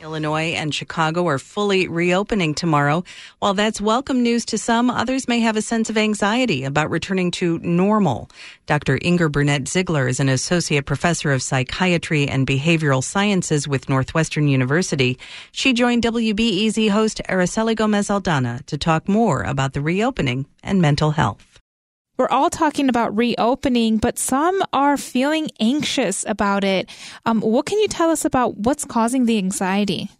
Illinois and Chicago are fully reopening tomorrow. While that's welcome news to some, others may have a sense of anxiety about returning to normal. Dr. Inger Burnett Zeigler is an associate professor of psychiatry and behavioral sciences with Northwestern University. She joined WBEZ host Araceli Gomez Aldana to talk more about the reopening and mental health. We're all talking about reopening, but some are feeling anxious about it. Um, what can you tell us about what's causing the anxiety?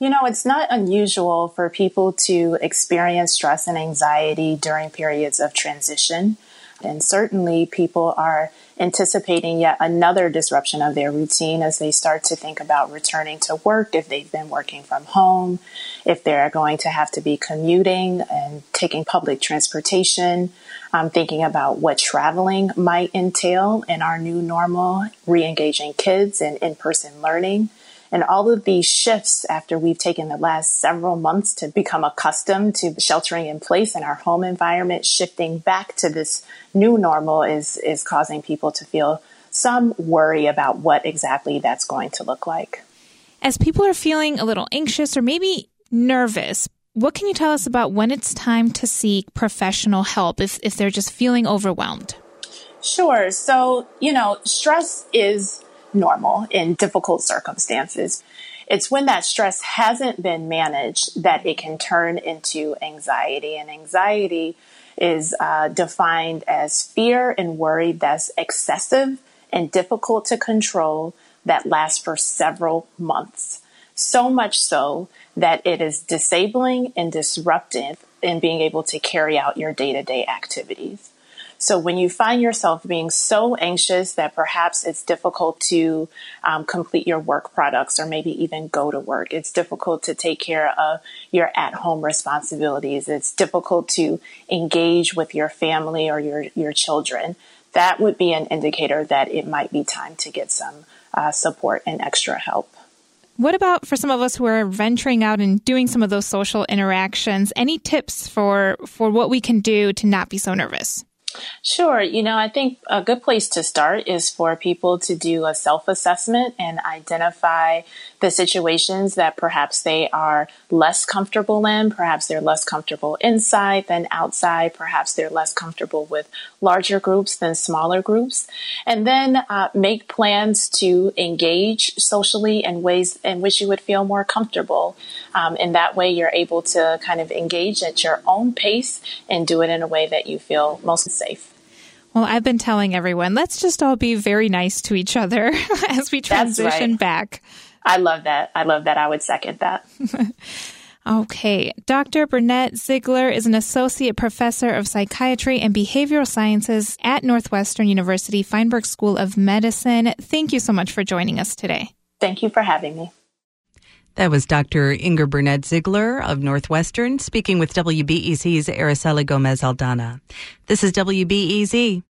You know, it's not unusual for people to experience stress and anxiety during periods of transition. And certainly, people are anticipating yet another disruption of their routine as they start to think about returning to work if they've been working from home, if they're going to have to be commuting and taking public transportation, um, thinking about what traveling might entail in our new normal, re engaging kids and in person learning. And all of these shifts after we've taken the last several months to become accustomed to sheltering in place in our home environment, shifting back to this new normal is, is causing people to feel some worry about what exactly that's going to look like. As people are feeling a little anxious or maybe nervous, what can you tell us about when it's time to seek professional help if, if they're just feeling overwhelmed? Sure. So, you know, stress is normal in difficult circumstances. It's when that stress hasn't been managed that it can turn into anxiety. And anxiety is uh, defined as fear and worry that's excessive and difficult to control that lasts for several months. So much so that it is disabling and disruptive in being able to carry out your day to day activities. So when you find yourself being so anxious that perhaps it's difficult to um, complete your work products or maybe even go to work, it's difficult to take care of your at home responsibilities. It's difficult to engage with your family or your, your children. That would be an indicator that it might be time to get some uh, support and extra help. What about for some of us who are venturing out and doing some of those social interactions? Any tips for for what we can do to not be so nervous? Sure. You know, I think a good place to start is for people to do a self assessment and identify the situations that perhaps they are less comfortable in. Perhaps they're less comfortable inside than outside. Perhaps they're less comfortable with larger groups than smaller groups. And then uh, make plans to engage socially in ways in which you would feel more comfortable. Um, and that way you're able to kind of engage at your own pace and do it in a way that you feel most safe. Well, I've been telling everyone, let's just all be very nice to each other as we transition right. back. I love that. I love that. I would second that. okay. Dr. Burnett Zeigler is an associate professor of psychiatry and behavioral sciences at Northwestern University Feinberg School of Medicine. Thank you so much for joining us today. Thank you for having me. That was Dr. Inger Burnett Zeigler of Northwestern speaking with WBEZ's Araceli Gomez Aldana. This is WBEZ.